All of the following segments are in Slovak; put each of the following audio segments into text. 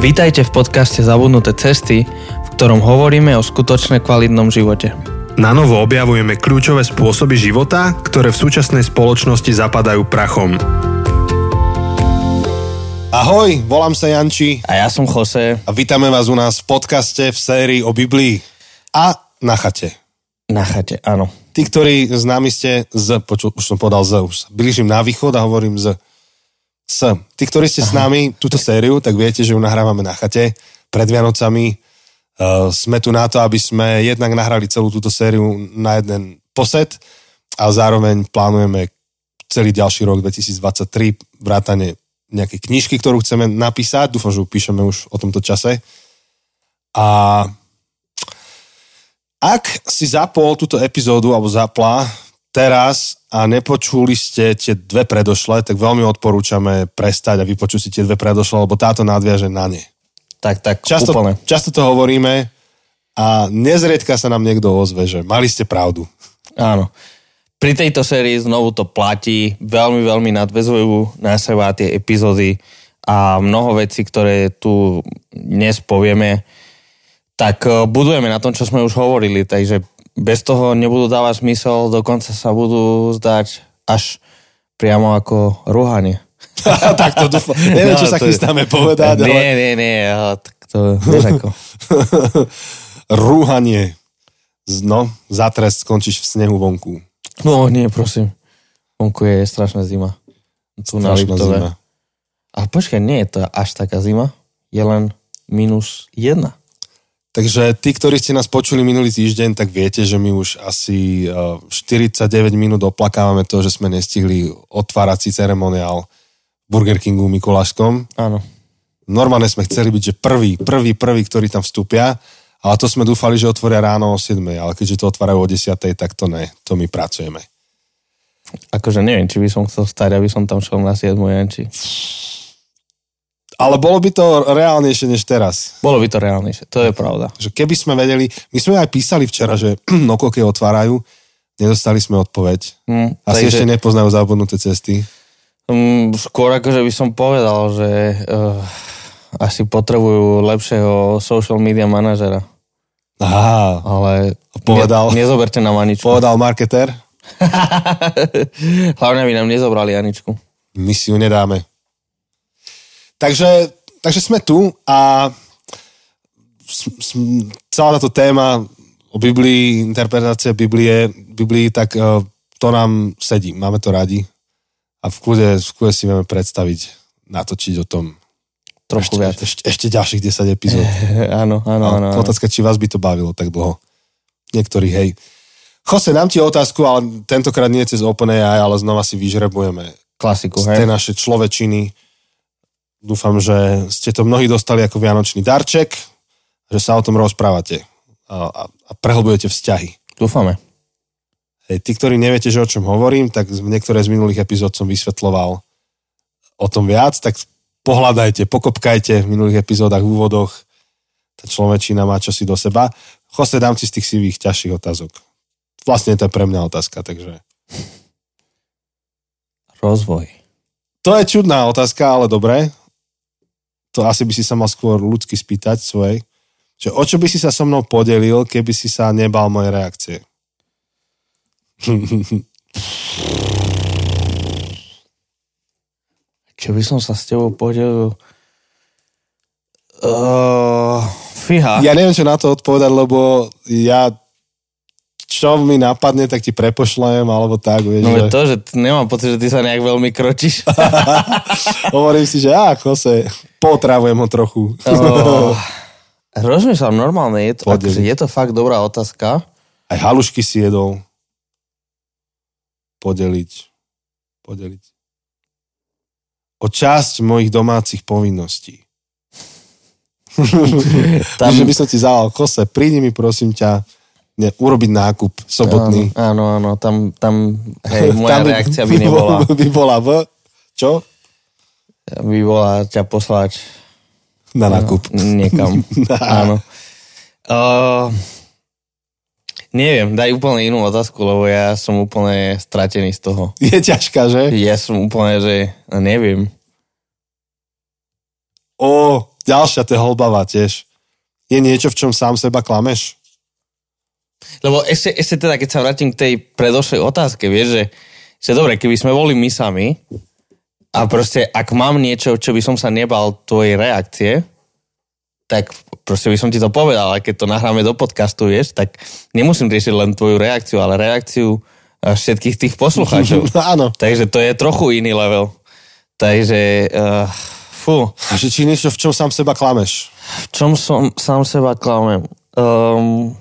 Vítajte v podcaste Zabudnuté cesty, v ktorom hovoríme o skutočne kvalitnom živote. Na novo objavujeme kľúčové spôsoby života, ktoré v súčasnej spoločnosti zapadajú prachom. Ahoj, volám sa Janči A ja som Jose a vítame vás u nás v podcaste v sérii o Biblii a na chate. na chate, áno. Tí, ktorí s nami ste z, počul, už som povedal z, už blížim na východ a hovorím z, s. Tí, ktorí ste s nami túto sériu, tak viete, že ju nahrávame na chate pred Vianocami. Uh, sme tu na to, aby sme jednak nahrali celú túto sériu na jeden posed a zároveň plánujeme celý ďalší rok 2023 vrátane nejakej knižky, ktorú chceme napísať. Dúfam, že ju píšeme už o tomto čase. A ak si zapol túto epizódu alebo zapla teraz a nepočuli ste tie dve predošle, tak veľmi odporúčame prestať a vypočuť si tie dve predošle, lebo táto nadviaže na ne. Tak, tak, Často, úplne. často to hovoríme a nezriedka sa nám niekto ozve, že mali ste pravdu. Áno. Pri tejto sérii znovu to platí, veľmi, veľmi nadvezujú na seba tie epizódy a mnoho vecí, ktoré tu dnes povieme, tak eh, budujeme na tom, čo sme už hovorili, takže bez toho nebudú dávať zmysel, dokonca sa budú zdať až priamo ako rúhanie. tak to dúfam. Neviem, čo No, sa to je- chystáme povedať, Nie, ale nie, nie, ale tak to vieš ako. rúhanie. No, za trest skončíš v snehu vonku. No nie, prosím. Vonku je strašná zima. Tu na Strašná Liptove. zima. A počkaj, nie je to až taká zima, je len minus jedna. Takže tí, ktorí ste nás počuli minulý týždeň, tak viete, že my už asi eh, 49 minút oplakávame to, že sme nestihli otvárací ceremoniál Burger Kingu Mikulášskom. Áno. Normálne sme chceli byť, že prvý, prvý, prvý, ktorí tam vstúpia, ale to sme dúfali, že otvoria ráno o 7, ale keďže to otvárajú o 10, tak to ne, to my pracujeme. Akože neviem, či by som chcel stať, aby som tam šiel na 7 Janči. Ale bolo by to reálnejšie než teraz. Bolo by to reálnejšie, to je pravda. Že keby sme vedeli, my sme aj písali včera, že nokoky otvárajú, nedostali sme odpoveď. Hm, Asi ešte nepoznajú zabudnuté cesty. hm, skôr akože by som povedal, že uh, asi potrebujú lepšieho social media manažera. Aha, Ale Povedal. Ne, nezoberte nám Aničku. povedal marketer, Hlavne by nám nezobrali Aničku. my si ju nedáme. Takže, takže sme tu a celá táto téma o Biblii, interpretácia Biblie, Biblii, tak uh, to nám sedí, máme to radi a v kľude, v kľude si vieme predstaviť, natočiť o tom Trochu ešte, viac. Ešte, ešte ďalších 10 epizód. áno, áno, áno. No, áno. otázka, či vás by to bavilo tak dlho. Niektorí, hej. Jose, dám ti otázku, ale tentokrát nie cez OpenAI, ale znova si vyžrebujeme Klasiku, z tej hej? naše človečiny. Dúfam, že ste to mnohí dostali ako vianočný darček, že sa o tom rozprávate a, a, a prehlbujete vzťahy. Dúfame. Hej, tí, ktorí neviete, že o čom hovorím, tak niektoré z minulých epizód som vysvetloval o tom viac, tak pohľadajte, pokopkajte v minulých epizódach, v úvodoch. Tá človečina má čosi do seba. Jose, dám ti z tých sivých ťažších otázok. Vlastne to je pre mňa otázka, takže... Rozvoj. To je čudná otázka, ale dobre. To asi by si sa mal skôr ľudsky spýtať svojej. Že o čo by si sa so mnou podelil, keby si sa nebal mojej reakcie? Čo by som sa s tebou podelil? Uh, fíha. Ja neviem, čo na to odpovedať, lebo ja čo mi napadne, tak ti prepošlem, alebo tak, vieš, No že... to, že nemám pocit, že ty sa nejak veľmi kročíš. Hovorím si, že á, Jose, potravujem ho trochu. uh, rozmýšľam normálne, je to, akože je to fakt dobrá otázka. Aj halušky si jedol. Podeliť. Podeliť. O časť mojich domácich povinností. Tam, Že by som ti zavolal, Kose, prídi mi prosím ťa ne, urobiť nákup sobotný. Áno, áno, tam, tam hej, moja Tam reakcia by nebola. By bola v... Čo? By bola ťa poslať Na nákup. niekam. áno. Uh, neviem, daj úplne inú otázku, lebo ja som úplne stratený z toho. Je ťažká, že? Ja som úplne, že neviem. O, ďalšia, to je holbava tiež. Je niečo, v čom sám seba klameš? Lebo ešte, ešte teda, keď sa vrátim k tej predošlej otázke, vieš, že, že dobre, keby sme boli my sami a proste ak mám niečo, čo by som sa nebal tvojej reakcie, tak proste by som ti to povedal, ale keď to nahráme do podcastu, vieš, tak nemusím riešiť len tvoju reakciu, ale reakciu eh, všetkých tých poslucháčov. Áno. Takže to je trochu iný level. Takže, uh, fú, A že či niečo, v čom sám seba klameš? v čom som sám seba klamem? Um,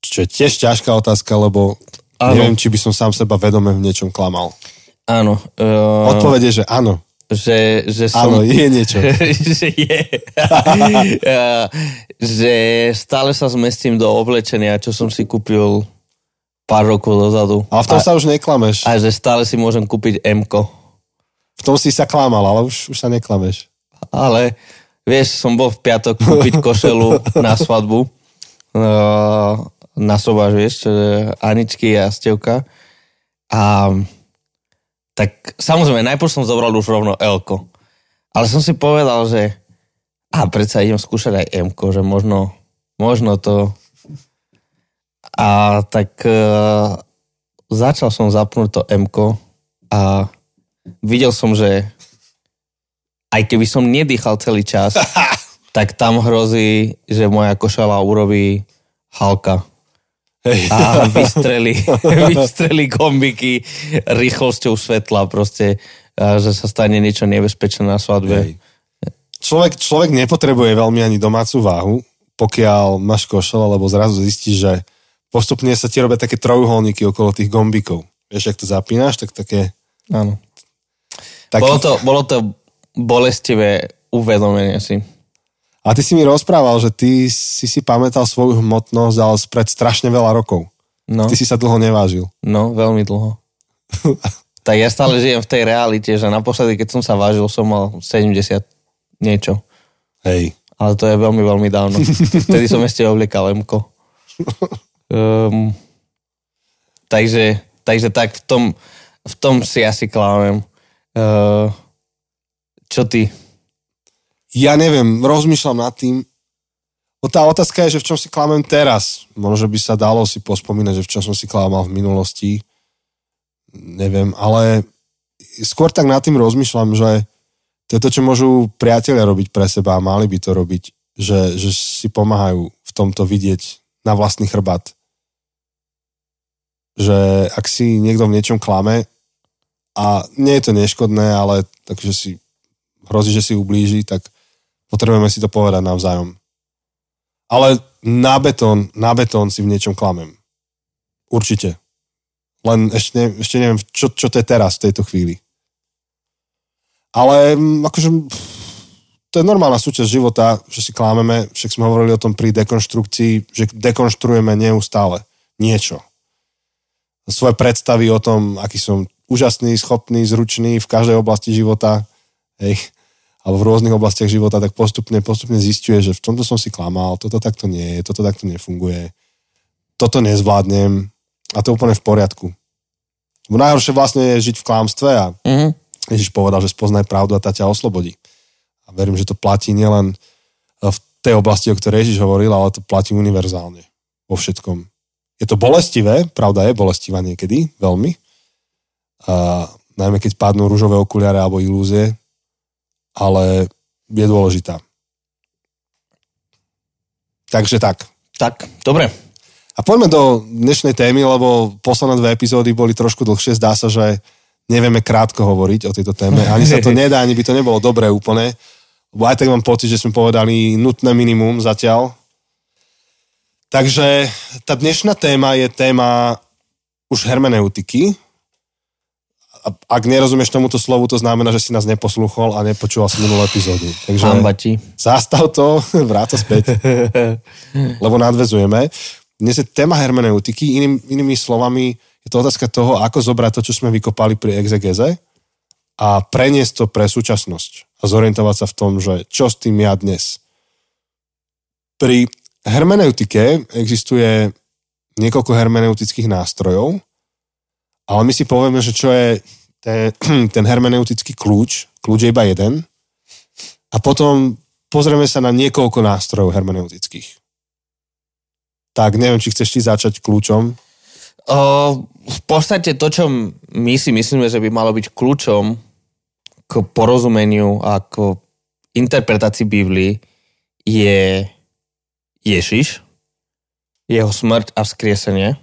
Čo je tiež ťažká otázka, lebo Áno. neviem, či by som sám seba vedome v niečom klamal. áno. Uh, Odpovede, že áno. že, že som... Áno, je niečo. že je. Eh, že stále sa zmestím do oblečenia, čo som si kúpil pár rokov dozadu. Ale v tom a, sa už neklameš. a že stále si môžem kúpiť m V tom si sa klamal, ale už, už sa neklameš. Ale vieš, som bol v piatok kúpiť košelu na svadbu. eh, Na sobáš, vieš, Aničky a Stevka. A tak samozrejme, najprv som zobral už rovno Elko. Ale som si povedal, že a predsa idem skúšať aj m že možno, možno to... A tak uh, začal som zapnúť to m a videl som, že aj keby som nedýchal celý čas, tak tam hrozí, že moja košela urobí halka. A vystreli, vystreli kombiky rýchlosťou svetla proste, že sa stane niečo nebezpečné na svadbe. Hej. Človek, človek nepotrebuje veľmi ani domácu váhu, pokiaľ máš košel, lebo zrazu zistíš, že postupne sa ti robia také trojuholníky okolo tých gombíkov. Vieš, ak to zapínaš, tak také... Áno. taký... Bolo, to, bolo to bolestivé uvedomenie si. A ty si mi rozprával, že ty si si pamätal svoju hmotnosť, ale spred strašne veľa rokov. No, Ty si sa dlho nevážil. no veľmi dlho. tak ja stále žijem v tej realite, že naposledy, keď som sa vážil, som mal 70 niečo. Hej. Ale to je veľmi, veľmi dávno. Vtedy som ešte obliekal Mko. Um, takže, takže tak v tom, v tom si asi klamem. Uh, čo ty? Ja neviem, rozmýšľam nad tým. O tá otázka je, že v čom si klamem teraz. Možno by sa dalo si pospomínať, že v čom som si klamal v minulosti. Neviem, ale skôr tak nad tým rozmýšľam, že to je to, čo môžu priatelia robiť pre seba a mali by to robiť, že, že si pomáhajú v tomto vidieť na vlastný chrbát. Že ak si niekto v niečom klame a nie je to neškodné, ale takže si hrozí, že si ublíži, tak potrebujeme si to povedať navzájom. Ale na betón, na betón si v niečom klamem. Určite. Len ešte, ne, ešte neviem, čo, čo to je teraz, v tejto chvíli. Ale mm, akože to je normálna súčasť života, že si klámeme, však sme hovorili o tom pri dekonštrukcii, že dekonštruujeme neustále niečo. Svoje predstavy o tom, aký som úžasný, schopný, zručný v každej oblasti života, hej, alebo v rôznych oblastiach života, tak postupne, postupne zistuje, že v tomto som si klamal, toto takto nie je, toto takto nefunguje, toto nezvládnem a to je úplne v poriadku. Bo najhoršie vlastne je žiť v klámstve a Mhm. Ježiš povedal, že spoznaj pravdu a tá ťa oslobodí. A verím, že to platí nielen v tej oblasti, o ktorej Ježiš hovoril, ale to platí univerzálne. Vo všetkom. Je to bolestivé, pravda je bolestivá niekedy, veľmi. A najmä keď padnú rúžové okuliare alebo ilúzie, ale je dôležitá. Takže tak. Tak, dobre. A poďme do dnešnej témy, lebo posledné dve epizódy boli trošku dlhšie. Zdá sa, že nevieme krátko hovoriť o tejto téme. Ani sa to nedá, ani by to nebolo dobré úplne. Lebo aj tak mám pocit, že sme povedali nutné minimum zatiaľ. Takže tá dnešná téma je téma už hermeneutiky. A ak nerozumieš tomuto slovu, to znamená, že si nás neposlúchol a nepočúval si minulú epizódu. Takže Hamba ti. zastav to, vráť sa späť, lebo nadvezujeme. Dnes je téma hermeneutiky, Iným, inými slovami je to otázka toho, ako zobrať to, čo sme vykopali pri exegeze a preniesť to pre súčasnosť a zorientovať sa v tom, že čo s tým ja dnes. Pri hermeneutike existuje niekoľko hermeneutických nástrojov, ale my si povieme, že čo je ten, ten hermeneutický kľúč, kľúč je iba jeden, a potom pozrieme sa na niekoľko nástrojov hermeneutických. Tak neviem, či chceš ti začať kľúčom. O, v podstate to, čo my si myslíme, že by malo byť kľúčom k porozumeniu a k interpretácii Biblii je Ježiš, jeho smrť a vzkriesenie.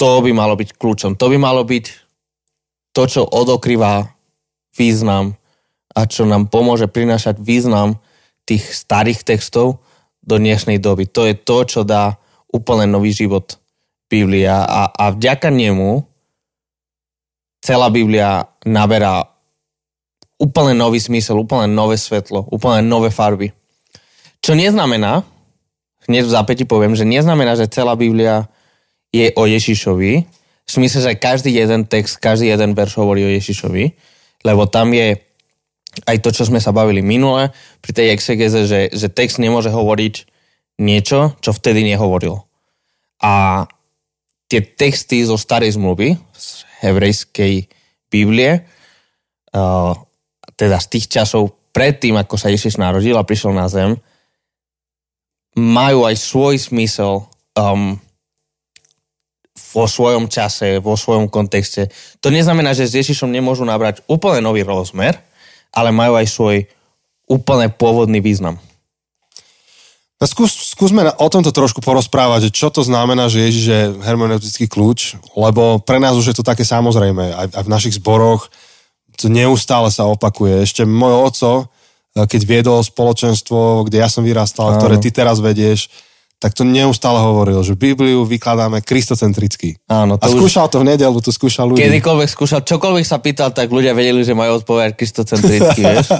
To by malo byť kľúčom. To by malo byť to, čo odokrýva význam a čo nám pomôže prinášať význam tých starých textov do dnešnej doby. To je to, čo dá úplne nový život Biblia a, a vďaka nemu celá Biblia naberá úplne nový smysel, úplne nové svetlo, úplne nové farby. Čo neznamená, hneď v zápäti poviem, že neznamená, že celá Biblia je o Ježišovi, v smysle, že každý jeden text, každý jeden verš hovorí o Ježišovi, lebo tam je aj to, čo sme sa bavili minule pri tej exegeze, že, že text nemôže hovoriť niečo, čo vtedy nehovoril. A tie texty zo starej zmluvy, z hebrejskej Biblie, uh, teda z tých časov predtým, ako sa Ježiš narodil a prišiel na zem, majú aj svoj smysel um, vo svojom čase, vo svojom kontexte. To neznamená, že s Ježišom nemôžu nabrať úplne nový rozmer, ale majú aj svoj úplne pôvodný význam. No skús, skúsme o tomto trošku porozprávať, že čo to znamená, že Ježiš je hermeneutický kľúč, lebo pre nás už je to také samozrejme, aj, aj v našich zboroch to neustále sa opakuje. Ešte môj oco, keď viedol spoločenstvo, kde ja som vyrastal, Áno. ktoré ty teraz vedieš, tak to neustále hovoril, že Bibliu vykladáme kristocentricky. Áno, to a skúšal už... to v nedelu, to skúšal ľudí. Kedykoľvek skúšal, čokoľvek sa pýtal, tak ľudia vedeli, že majú odpovedať kristocentricky, vieš?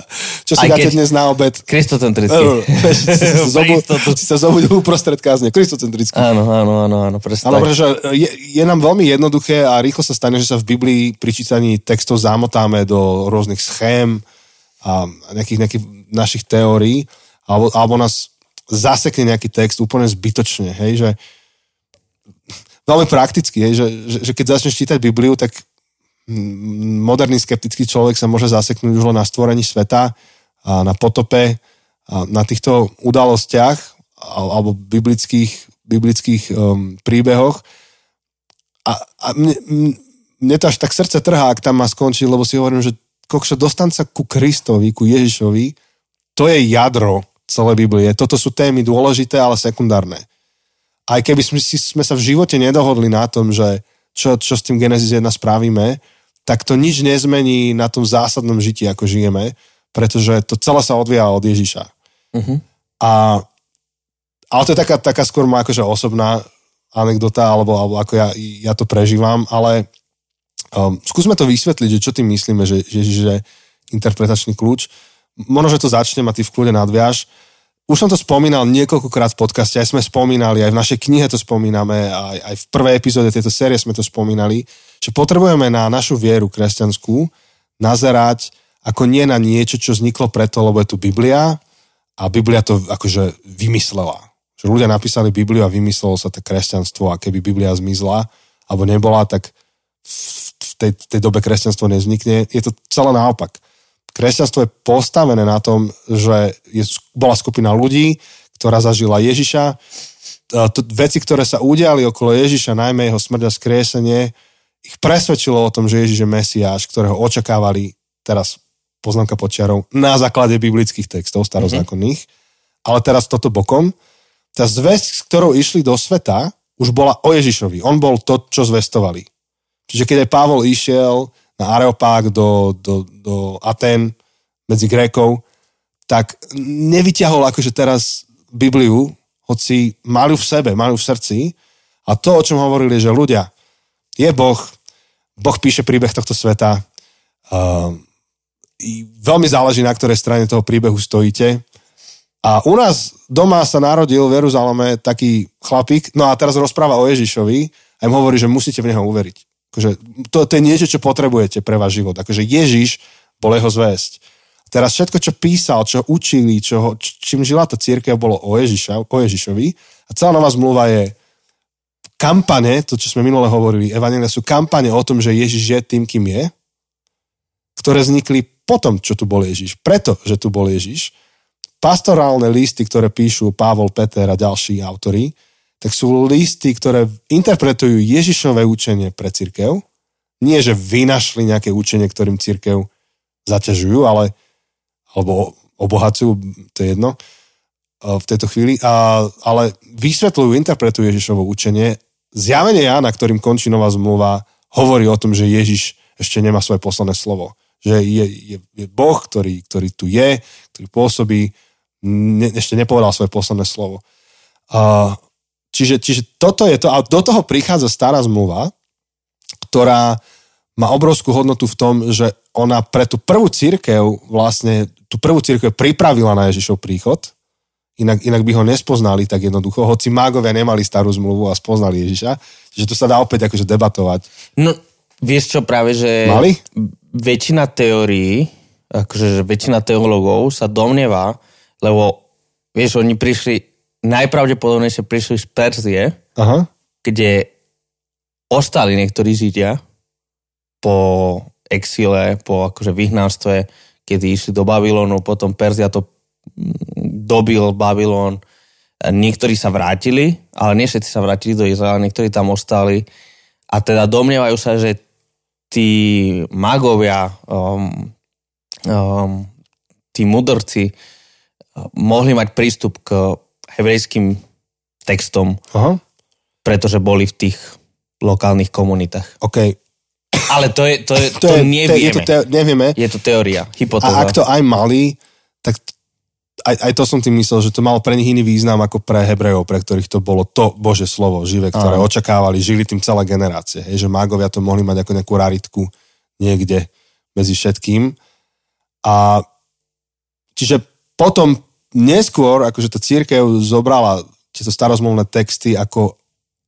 Čo si dáte keď... dnes na obed? Kristocentricky. si sa zobudil uprostred kázne, kristocentricky. Áno, áno, áno, áno, presne Ale pretože je, je, nám veľmi jednoduché a rýchlo sa stane, že sa v Biblii pri čítaní textov zamotáme do rôznych schém a nejakých, nejakých našich teórií, alebo, alebo nás zasekne nejaký text úplne zbytočne, hej, že veľmi prakticky, hej, že, že, že keď začneš čítať Bibliu, tak moderný skeptický človek sa môže zaseknúť už len na stvorení sveta a na potope a na týchto udalostiach alebo biblických, biblických um, príbehoch. A, a mne, mne to až tak srdce trhá, ak tam má skončiť, lebo si hovorím, že kokšo, dostan sa ku Kristovi, ku Ježišovi, to je jadro celé Biblie. Toto sú témy dôležité, ale sekundárne. Aj keby sme, si, sme sa v živote nedohodli na tom, že čo, čo s tým Genesis 1 spravíme, tak to nič nezmení na tom zásadnom žití, ako žijeme, pretože to celé sa odvíja od Ježiša. Uh-huh. A, ale to je taká, taká skôr moja akože osobná anekdota, alebo, alebo ako ja, ja to prežívam, ale um, skúsme to vysvetliť, že čo tým myslíme, že Ježiš je interpretačný kľúč možno, že to začnem a ty v kľude nadviaž. Už som to spomínal niekoľkokrát v podcaste, aj sme spomínali, aj v našej knihe to spomíname, aj, aj v prvej epizóde tejto série sme to spomínali, že potrebujeme na našu vieru kresťanskú nazerať ako nie na niečo, čo vzniklo preto, lebo je tu Biblia a Biblia to akože vymyslela. Že ľudia napísali Bibliu a vymyslelo sa to kresťanstvo a keby Biblia zmizla alebo nebola, tak v tej, tej dobe kresťanstvo nevznikne. Je to celé naopak Kresťanstvo je postavené na tom, že je, bola skupina ľudí, ktorá zažila Ježiša. To, veci, ktoré sa udiali okolo Ježiša, najmä jeho smrť a skriesenie, ich presvedčilo o tom, že Ježiš je Mesiáš, ktorého očakávali teraz poznámka počiarov na základe biblických textov starozákonných. Mm-hmm. Ale teraz toto bokom. Tá zväzť, s ktorou išli do sveta, už bola o Ježišovi. On bol to, čo zvestovali. Čiže keď aj Pavol išiel na Areopág do, do, do Aten medzi Grékov, tak nevyťahol akože teraz Bibliu, hoci mali v sebe, mali v srdci. A to, o čom hovorili, že ľudia, je Boh, Boh píše príbeh tohto sveta, uh, veľmi záleží, na ktorej strane toho príbehu stojíte. A u nás doma sa narodil v Jeruzaleme taký chlapík, no a teraz rozpráva o Ježišovi a im hovorí, že musíte v neho uveriť. Akože, to, to je niečo, čo potrebujete pre váš život. Akože Ježiš bol jeho zväzť. Teraz všetko, čo písal, čo učili, čo, čím žila tá církev, bolo o, Ježiša, o Ježišovi. A celá nová zmluva je kampane, to, čo sme minule hovorili, evangelia sú kampane o tom, že Ježiš je tým, kým je, ktoré vznikli potom, čo tu bol Ježiš. Preto, že tu bol Ježiš. Pastorálne listy, ktoré píšu Pavol, Peter a ďalší autory, tak sú listy, ktoré interpretujú Ježišové učenie pre církev. Nie, že vynašli nejaké učenie, ktorým církev zaťažujú, ale, alebo obohacujú, to je jedno v tejto chvíli, a, ale vysvetľujú, interpretujú Ježišovo učenie. Zjavenie Jána, ktorým končí nová zmluva, hovorí o tom, že Ježiš ešte nemá svoje posledné slovo. Že je, je, je Boh, ktorý, ktorý tu je, ktorý pôsobí, ne, ešte nepovedal svoje posledné slovo. A, Čiže, čiže toto je to. A do toho prichádza stará zmluva, ktorá má obrovskú hodnotu v tom, že ona pre tú prvú církev vlastne, tú prvú církev pripravila na Ježišov príchod, inak, inak by ho nespoznali tak jednoducho, hoci mágovia nemali starú zmluvu a spoznali Ježiša. Čiže to sa dá opäť akože debatovať. No, vieš čo, práve, že Mali? väčšina teórií, akože že väčšina teológov sa domnieva, lebo vieš, oni prišli najpravdepodobnejšie prišli z Perzie, Aha. kde ostali niektorí Židia po exile, po akože vyhnanstve, kedy išli do Babylonu, potom Perzia to mm, dobil Babylon. Niektorí sa vrátili, ale nie všetci sa vrátili do Izraela, niektorí tam ostali. A teda domnievajú sa, že tí magovia, um, um, tí mudrci uh, mohli mať prístup k hebrejským textom, Aha. pretože boli v tých lokálnych komunitách. OK. Ale to, je, to, je, to, to je, nevieme. Je, to te, nevieme. je to teória, hypotéza. A ak to aj mali, tak aj, aj to som tým myslel, že to malo pre nich iný význam ako pre Hebrejov, pre ktorých to bolo to Bože slovo živé, ktoré Áno. očakávali, žili tým celé generácie. Hej, že mágovia to mohli mať ako nejakú raritku niekde medzi všetkým. A čiže potom neskôr, akože tá církev zobrala tieto starozmluvné texty ako,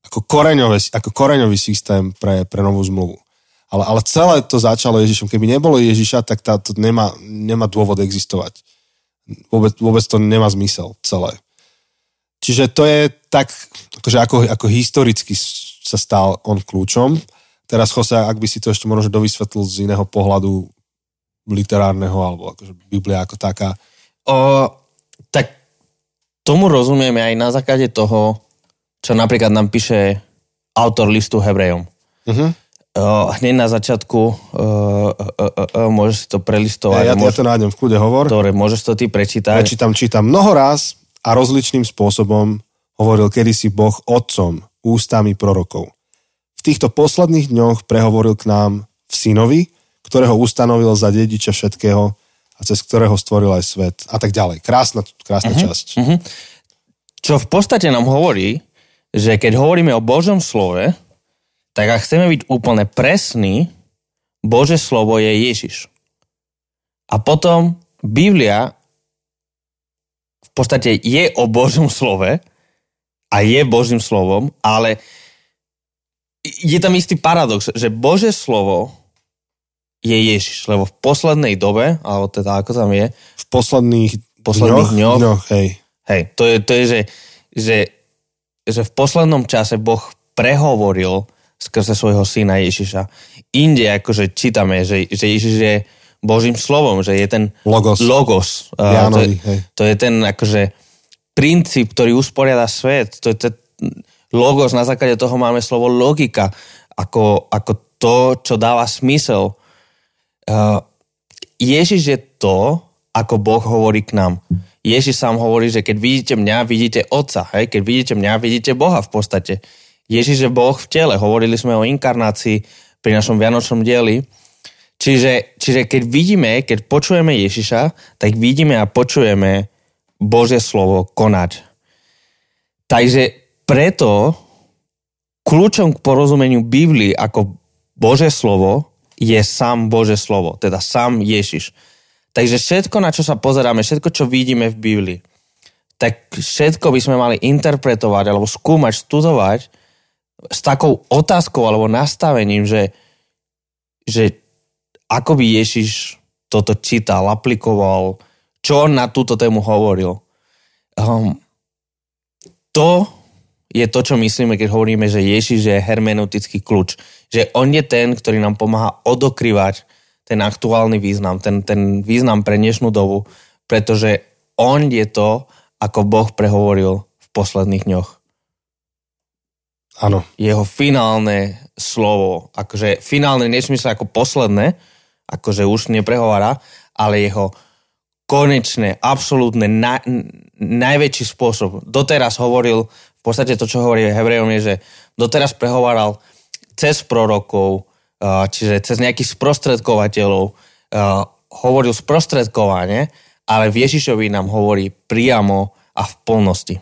ako, koreňové, ako koreňový systém pre, pre novú zmluvu. Ale, ale celé to začalo Ježišom. Keby nebolo Ježiša, tak to nemá, nemá dôvod existovať. Vôbec, vôbec to nemá zmysel celé. Čiže to je tak, akože ako, ako historicky sa stal on kľúčom. Teraz, Jose, ak by si to ešte možno dovysvetlil z iného pohľadu literárneho, alebo akože Biblia ako taká. O, tomu rozumieme aj na základe toho, čo napríklad nám píše autor listu Hebrejom. Uh-huh. O, hneď na začiatku o, o, o, o, môžeš si to prelistovať. Ja, ja, ja môžeš, to nájdem v kľude hovor. Dobre, môžeš to ty prečítať. Ja čítam, čítam mnoho raz a rozličným spôsobom hovoril kedysi Boh otcom ústami prorokov. V týchto posledných dňoch prehovoril k nám v synovi, ktorého ustanovil za dediča všetkého a cez ktorého stvoril aj svet a tak ďalej. Krásna, krásna uh-huh. časť. Uh-huh. Čo v podstate nám hovorí, že keď hovoríme o Božom slove, tak ak chceme byť úplne presní, Bože slovo je Ježiš. A potom Biblia v podstate je o Božom slove a je Božím slovom, ale je tam istý paradox, že Bože slovo je Ježiš, lebo v poslednej dobe, alebo teda ako tam je, V posledných, Posledných dňoch. dňoch hej. Hej, to je, to je že, že, že v poslednom čase Boh prehovoril skrze svojho syna Ježiša. Inde akože čítame, že, že Ježiš je Božím slovom, že je ten Logos. logos. Uh, to, Jánovi, je, to je ten akože princíp, ktorý usporiada svet. To je ten logos, na základe toho máme slovo logika, ako, ako to, čo dáva smysel. Uh, Ježiš je to, ako Boh hovorí k nám. Ježiš sám hovorí, že keď vidíte mňa, vidíte Otca. Hej? Keď vidíte mňa, vidíte Boha v podstate. Ježiš je Boh v tele. Hovorili sme o inkarnácii pri našom Vianočnom dieli. Čiže, čiže keď vidíme, keď počujeme Ježiša, tak vidíme a počujeme Božie slovo konať. Takže preto kľúčom k porozumeniu Biblii ako Bože slovo je sám Bože slovo, teda sám Ježiš. Takže všetko, na čo sa pozeráme, všetko, čo vidíme v Biblii, tak všetko by sme mali interpretovať alebo skúmať, študovať s takou otázkou alebo nastavením, že, že ako by Ježiš toto čítal, aplikoval, čo on na túto tému hovoril. Um, to je to, čo myslíme, keď hovoríme, že Ježiš je hermeneutický kľúč. Že on je ten, ktorý nám pomáha odokrývať ten aktuálny význam, ten, ten význam pre dnešnú dobu, pretože on je to, ako Boh prehovoril v posledných dňoch. Áno. Jeho finálne slovo, akože finálne nesmysle ako posledné, akože už neprehovára, ale jeho konečné, absolútne na, najväčší spôsob. Doteraz hovoril, v podstate to, čo hovorí Hebrejom, je, že doteraz prehováral cez prorokov, čiže cez nejakých sprostredkovateľov, hovoril sprostredkovane, ale v Ježišovi nám hovorí priamo a v plnosti.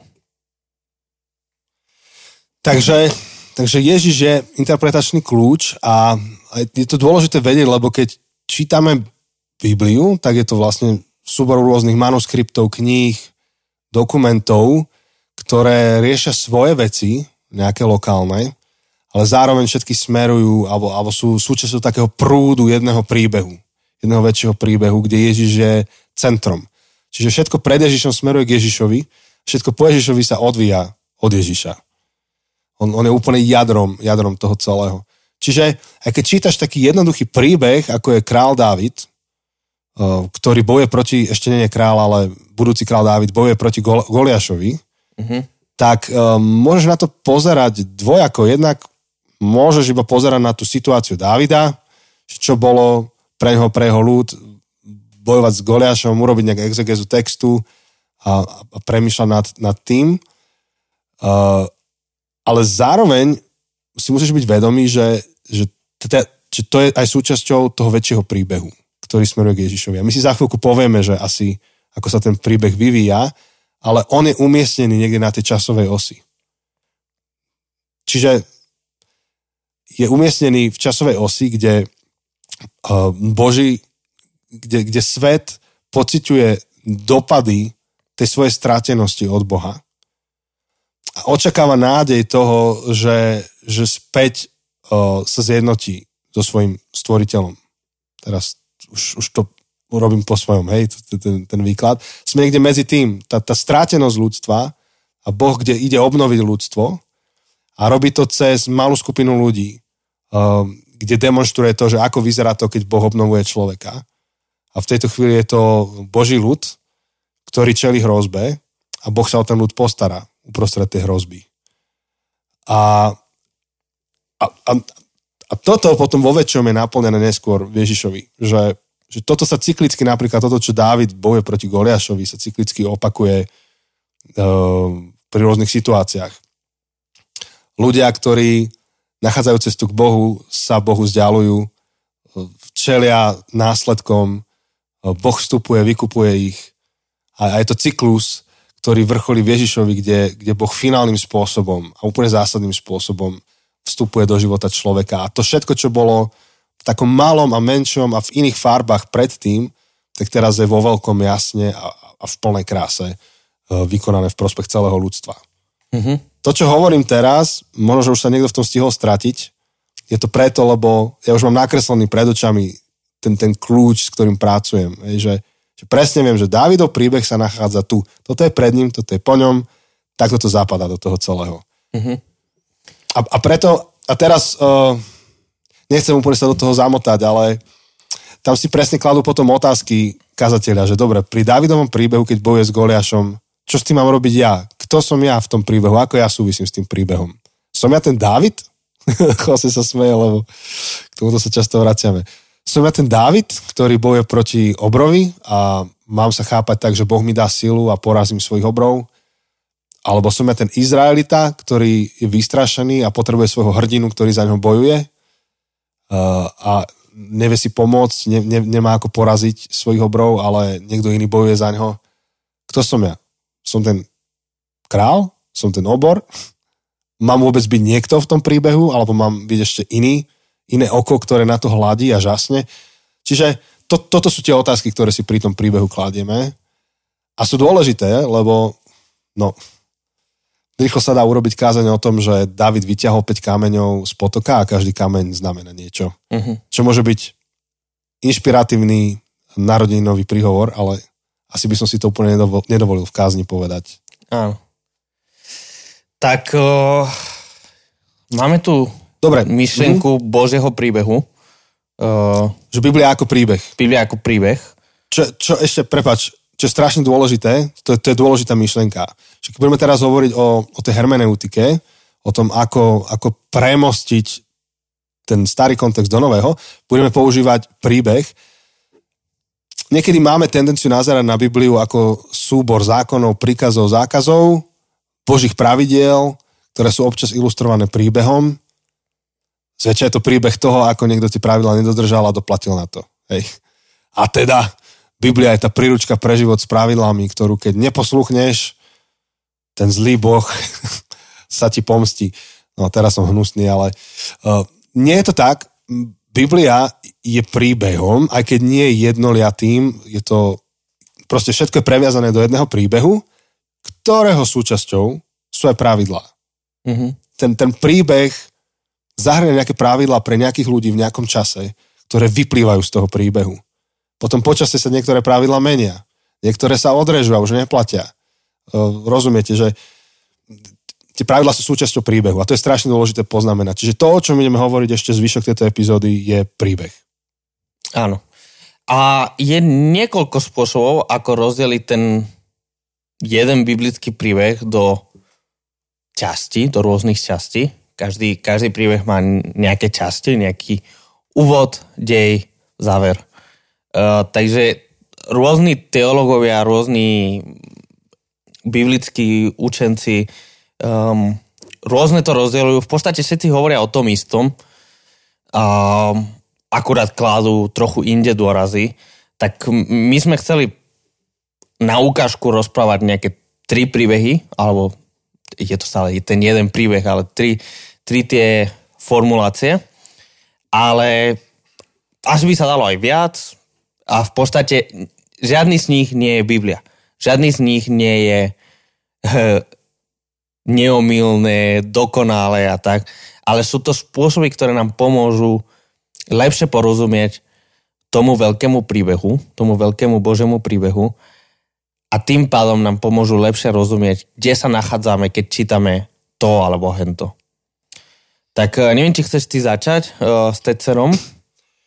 Takže, takže Ježiš je interpretačný kľúč a je to dôležité vedieť, lebo keď čítame Bibliu, tak je to vlastne súbor rôznych manuskriptov, kníh, dokumentov, ktoré riešia svoje veci, nejaké lokálne, ale zároveň všetky smerujú alebo, alebo sú súčasťou takého prúdu jedného príbehu, jedného väčšieho príbehu, kde Ježiš je centrom. Čiže všetko pred Ježišom smeruje k Ježišovi, všetko po Ježišovi sa odvíja od Ježiša. On, on je úplne jadrom, jadrom toho celého. Čiže aj keď čítaš taký jednoduchý príbeh, ako je král Dávid, eh, ktorý boje proti, ešte nie je král, ale budúci král Dávid boje proti Gol, Goliašovi, mm-hmm. tak um, môžeš na to pozerať dvojako. Jednak môžeš iba pozerať na tú situáciu Dávida, čo bolo pre neho, pre jeho ľud, bojovať s Goliašom, urobiť nejakú exegezu textu a, a premýšľať nad, nad tým. Uh, ale zároveň si musíš byť vedomý, že, že, teda, že to je aj súčasťou toho väčšieho príbehu, ktorý smeruje k Ježišovi. A my si za chvíľku povieme, že asi ako sa ten príbeh vyvíja, ale on je umiestnený niekde na tej časovej osi. Čiže je umiestnený v časovej osi, kde uh, Boží, kde, kde svet pociťuje dopady tej svojej strátenosti od Boha a očakáva nádej toho, že, že späť uh, sa zjednotí so svojím stvoriteľom. Teraz už, už to urobím po svojom, hej, ten, ten výklad. Sme niekde medzi tým, tá, tá strátenosť ľudstva a Boh, kde ide obnoviť ľudstvo a robí to cez malú skupinu ľudí, kde demonstruje to, že ako vyzerá to, keď Boh obnovuje človeka. A v tejto chvíli je to Boží ľud, ktorý čeli hrozbe a Boh sa o ten ľud postará uprostred tej hrozby. A, a, a, a toto potom vo väčšom je naplnené neskôr Ježišovi, že, že toto sa cyklicky, napríklad toto, čo Dávid boje proti Goliašovi, sa cyklicky opakuje uh, pri rôznych situáciách. Ľudia, ktorí nachádzajú cestu k Bohu, sa Bohu vzdialujú, čelia následkom, Boh vstupuje, vykupuje ich. A, a je to cyklus, ktorý vrcholí v Ježišovi, kde, kde Boh finálnym spôsobom a úplne zásadným spôsobom vstupuje do života človeka. A to všetko, čo bolo v takom malom a menšom a v iných farbách predtým, tak teraz je vo veľkom jasne a, a v plnej kráse e, vykonané v prospech celého ľudstva. Mm-hmm. To, čo hovorím teraz, možno, že už sa niekto v tom stihol stratiť, je to preto, lebo ja už mám nakreslený pred očami ten, ten kľúč, s ktorým pracujem. že že presne viem, že Dávidov príbeh sa nachádza tu. Toto je pred ním, toto je po ňom, takto to zapadá do toho celého. Uh-huh. A, a preto, a teraz uh, nechcem úplne sa do toho zamotať, ale tam si presne kladú potom otázky kazateľa, že dobre, pri Dávidovom príbehu, keď bojuje s Goliašom, čo s tým mám robiť ja? Kto som ja v tom príbehu? Ako ja súvisím s tým príbehom? Som ja ten Dávid? Chose sa smeje, lebo k tomuto sa často vraciame som ja ten Dávid, ktorý bojuje proti obrovi a mám sa chápať tak, že Boh mi dá silu a porazím svojich obrov. Alebo som ja ten Izraelita, ktorý je vystrašený a potrebuje svojho hrdinu, ktorý za ňo bojuje a nevie si pomôcť, ne, ne, nemá ako poraziť svojich obrov, ale niekto iný bojuje za ňo. Kto som ja? Som ten král? Som ten obor? Mám vôbec byť niekto v tom príbehu? Alebo mám byť ešte iný? iné oko, ktoré na to hladí a žasne. Čiže to, toto sú tie otázky, ktoré si pri tom príbehu kladieme. A sú dôležité, lebo no, rýchlo sa dá urobiť kázanie o tom, že David vyťahol 5 kameňov z potoka a každý kameň znamená niečo. Uh-huh. Čo môže byť inšpiratívny narodeninový príhovor, ale asi by som si to úplne nedovolil, nedovolil v kázni povedať. Áno. Tak uh, máme tu Dobre. myšlienku mm-hmm. Božieho príbehu. Uh, Že Biblia ako príbeh. Biblia ako príbeh. Čo, čo ešte, prepač, čo je strašne dôležité, to, to je dôležitá myšlenka. Že keď budeme teraz hovoriť o, o tej hermeneutike, o tom, ako, ako premostiť ten starý kontext do nového, budeme používať príbeh. Niekedy máme tendenciu nazerať na Bibliu ako súbor zákonov, príkazov, zákazov, božích pravidiel, ktoré sú občas ilustrované príbehom. Zväčša je to príbeh toho, ako niekto tie pravidla nedodržal a doplatil na to. Hej. A teda, Biblia je tá príručka pre život s pravidlami, ktorú keď neposluchneš, ten zlý boh sa ti pomstí. No teraz som hnusný, ale uh, nie je to tak. Biblia je príbehom, aj keď nie je jednoliatým, je to proste všetko je previazané do jedného príbehu, ktorého súčasťou sú aj pravidlá. Mm-hmm. Ten, ten príbeh zahrania nejaké pravidlá pre nejakých ľudí v nejakom čase, ktoré vyplývajú z toho príbehu. Potom počasie sa niektoré pravidlá menia. Niektoré sa odrežú a už neplatia. Rozumiete, že tie pravidlá sú súčasťou príbehu a to je strašne dôležité poznamenať. Čiže to, o čom ideme hovoriť ešte zvyšok tejto epizódy, je príbeh. Áno. A je niekoľko spôsobov, ako rozdeliť ten jeden biblický príbeh do časti, do rôznych častí. Každý, každý príbeh má nejaké časti, nejaký úvod, dej, záver. Uh, takže rôzni teológovia, rôzni biblickí učenci um, rôzne to rozdeľujú. V podstate všetci hovoria o tom istom. Um, akurát kladú trochu inde dôrazy. Tak my sme chceli na ukážku rozprávať nejaké tri príbehy, alebo je to stále ten jeden príbeh, ale tri, tri tie formulácie. Ale až by sa dalo aj viac a v podstate žiadny z nich nie je Biblia. Žiadny z nich nie je neomilné, dokonalé a tak, ale sú to spôsoby, ktoré nám pomôžu lepšie porozumieť tomu veľkému príbehu, tomu veľkému Božemu príbehu a tým pádom nám pomôžu lepšie rozumieť, kde sa nachádzame, keď čítame to alebo hento. Tak eh, neviem, či chceš ty začať uh, s Tetzerom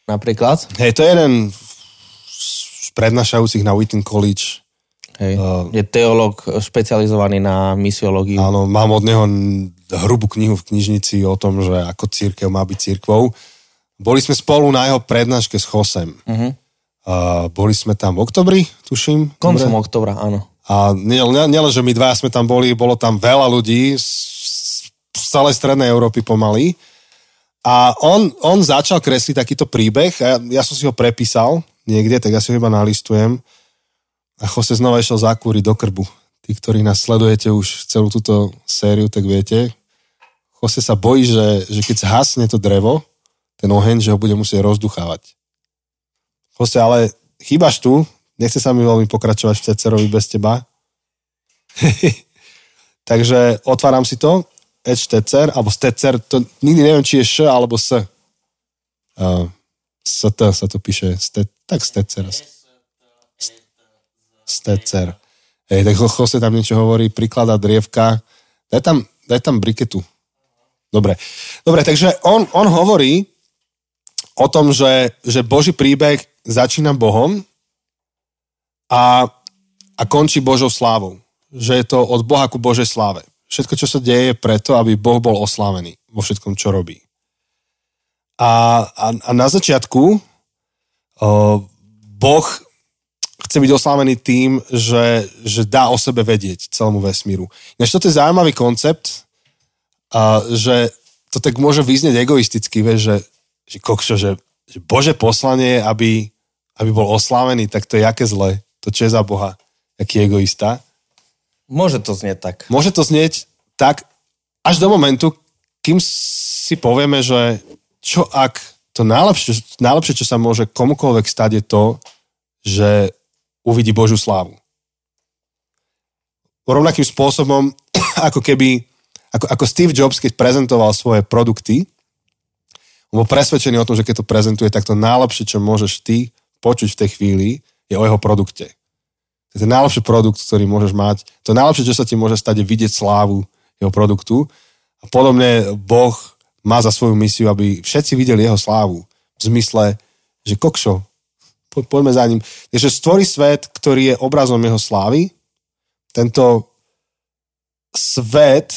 napríklad. Hej, to je jeden z prednášajúcich na Wheaton College Hej. Uh, je teológ špecializovaný na misiológiu. Áno, mám od neho hrubú knihu v knižnici o tom, že ako církev má byť církvou. Boli sme spolu na jeho prednáške s Chosem. Uh-huh. Uh, boli sme tam v oktobri, tuším. Koncom dobre? oktobra, áno. A nielen, nie, že my dva sme tam boli, bolo tam veľa ľudí z, z celej strednej Európy pomaly. A on, on začal kresliť takýto príbeh a ja, ja som si ho prepísal niekde, tak ja si ho iba nalistujem. A Jose znova išiel zakúriť do krbu. Tí, ktorí nás sledujete už celú túto sériu, tak viete, Jose sa bojí, že, že keď zhasne to drevo, ten oheň, že ho bude musieť rozduchávať. Jose, ale chýbaš tu, nechce sa mi veľmi pokračovať v Tecerovi bez teba. Takže otváram si to, Ed Stecer, alebo Stecer, to nikdy neviem, či je Š alebo S. Uh, ST sa to píše, Ste, tak Stecer. Stecer. Hej, tak Jose tam niečo hovorí, prikladá drievka. Daj tam, daj tam briketu. Dobre. Dobre, takže on, on hovorí o tom, že, že Boží príbeh začína Bohom a, a končí Božou slávou. Že je to od Boha ku Božej sláve. Všetko, čo sa deje, je preto, aby Boh bol oslávený vo všetkom, čo robí. A, a, a na začiatku o, Boh chce byť oslávený tým, že, že dá o sebe vedieť celému vesmíru. Než toto je zaujímavý koncept, a, že to tak môže vyznieť egoisticky, vieš, že, že kokšo, že, že Bože poslanie, aby, aby bol oslávený, tak to je jaké zle. To čo je za Boha? Aký egoista? Môže to znieť tak. Môže to znieť tak až do momentu, kým si povieme, že čo ak to najlepšie, najlepšie, čo sa môže komukoľvek stať je to, že uvidí Božiu slávu. Rovnakým spôsobom, ako keby, ako, ako Steve Jobs, keď prezentoval svoje produkty, bol presvedčený o tom, že keď to prezentuje, tak to najlepšie, čo môžeš ty počuť v tej chvíli, je o jeho produkte. To je ten najlepší produkt, ktorý môžeš mať. To najlepšie, čo sa ti môže stať, je vidieť slávu jeho produktu. A podobne Boh má za svoju misiu, aby všetci videli jeho slávu. V zmysle, že kokšo, po, poďme za ním. Takže stvorí svet, ktorý je obrazom jeho slávy. Tento svet,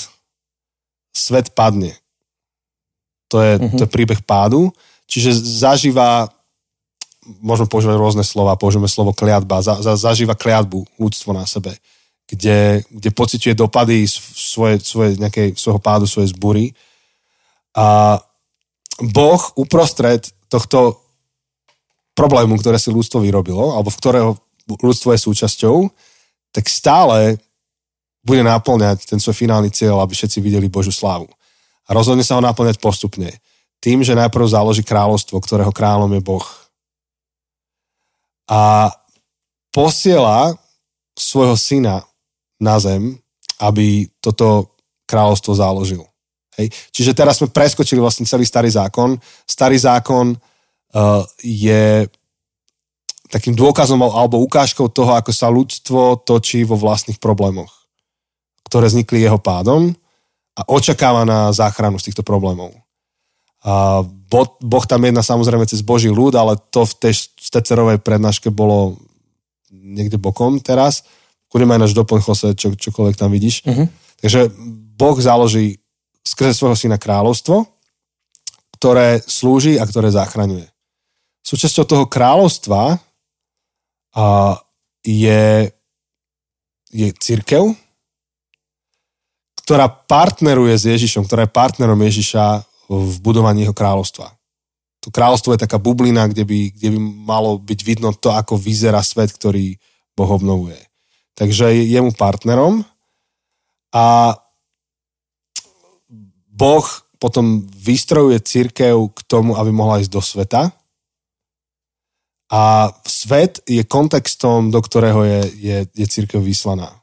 svet padne. To je, mm-hmm. to je príbeh pádu. Čiže zažíva, môžeme používať rôzne slova, použijeme slovo kliatba, za, za, zažíva kliatbu ľudstvo na sebe, kde, kde pociťuje dopady svoje, svoje, nejakej, svojho pádu, svojej zbury. A Boh uprostred tohto problému, ktoré si ľudstvo vyrobilo, alebo v ktorého ľudstvo je súčasťou, tak stále bude náplňať ten svoj finálny cieľ, aby všetci videli Božiu slávu. A rozhodne sa ho náplňať postupne. Tým, že najprv založí kráľovstvo, ktorého kráľom je Boh. A posiela svojho syna na zem, aby toto kráľovstvo založil. Hej. Čiže teraz sme preskočili vlastne celý starý zákon. Starý zákon uh, je takým dôkazom alebo ukážkou toho, ako sa ľudstvo točí vo vlastných problémoch, ktoré vznikli jeho pádom a očakáva na záchranu z týchto problémov. A bo, boh tam jedna samozrejme cez Boží ľud, ale to v tej stecerovej prednáške bolo niekde bokom teraz. Kudem aj náš doplň Jose, čo, čokoľvek tam vidíš. Uh-huh. Takže Boh založí skrze svojho syna kráľovstvo, ktoré slúži a ktoré zachraňuje. Súčasťou toho kráľovstva a je, je církev, ktorá partneruje s Ježišom, ktorá je partnerom Ježiša v budovaní jeho kráľovstva. To kráľovstvo je taká bublina, kde by, kde by malo byť vidno to, ako vyzerá svet, ktorý Boh obnovuje. Takže je mu partnerom a Boh potom vystrojuje církev k tomu, aby mohla ísť do sveta. A svet je kontextom, do ktorého je, je, je církev vyslaná.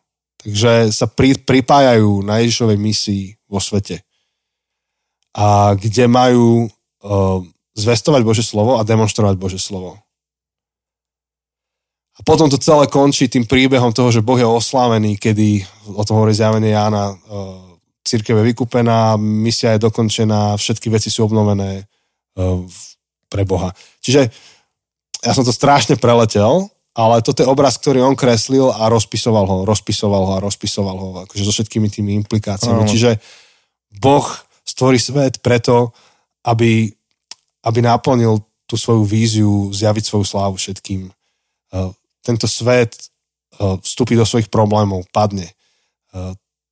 Takže sa pri, pripájajú na Ježišovej misii vo svete. A kde majú uh, zvestovať Bože slovo a demonstrovať Bože slovo. A potom to celé končí tým príbehom toho, že Boh je oslávený, kedy, o tom hovorí zjavenie Jána, uh, církev je vykúpená, misia je dokončená, všetky veci sú obnovené uh, pre Boha. Čiže ja som to strašne preletel, ale toto je obraz, ktorý on kreslil a rozpisoval ho, rozpisoval ho a rozpisoval ho, akože so všetkými tými implikáciami. No. Čiže Boh stvorí svet preto, aby, aby naplnil tú svoju víziu, zjaviť svoju slávu všetkým. E, tento svet e, vstúpi do svojich problémov, padne. E,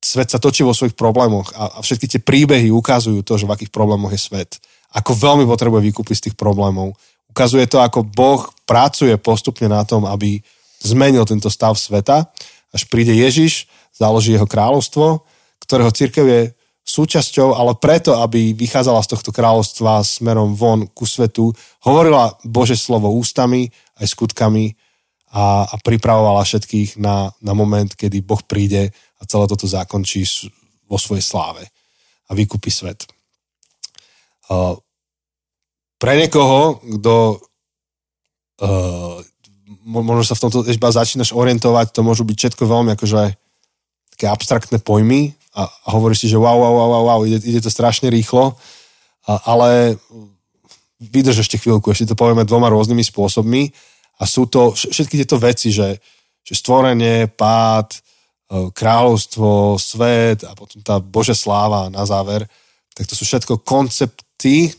svet sa točí vo svojich problémoch a, a všetky tie príbehy ukazujú to, že v akých problémoch je svet. Ako veľmi potrebuje vykúpiť z tých problémov ukazuje to, ako Boh pracuje postupne na tom, aby zmenil tento stav sveta, až príde Ježiš, založí jeho kráľovstvo, ktorého církev je súčasťou, ale preto, aby vychádzala z tohto kráľovstva smerom von ku svetu, hovorila Bože slovo ústami aj skutkami a, a pripravovala všetkých na, na moment, kedy Boh príde a celé toto zakončí vo svojej sláve a vykúpi svet. Uh, pre niekoho, kto uh, možno sa v tomto iba začínaš orientovať, to môžu byť všetko veľmi akože také abstraktné pojmy a, a hovoríš si, že wow, wow, wow, wow, wow ide, ide to strašne rýchlo, a, ale vydrž ešte chvíľku, ešte to povieme dvoma rôznymi spôsobmi a sú to všetky tieto veci, že, že stvorenie, pád, e, kráľovstvo, svet a potom tá Bože sláva na záver, tak to sú všetko koncepty,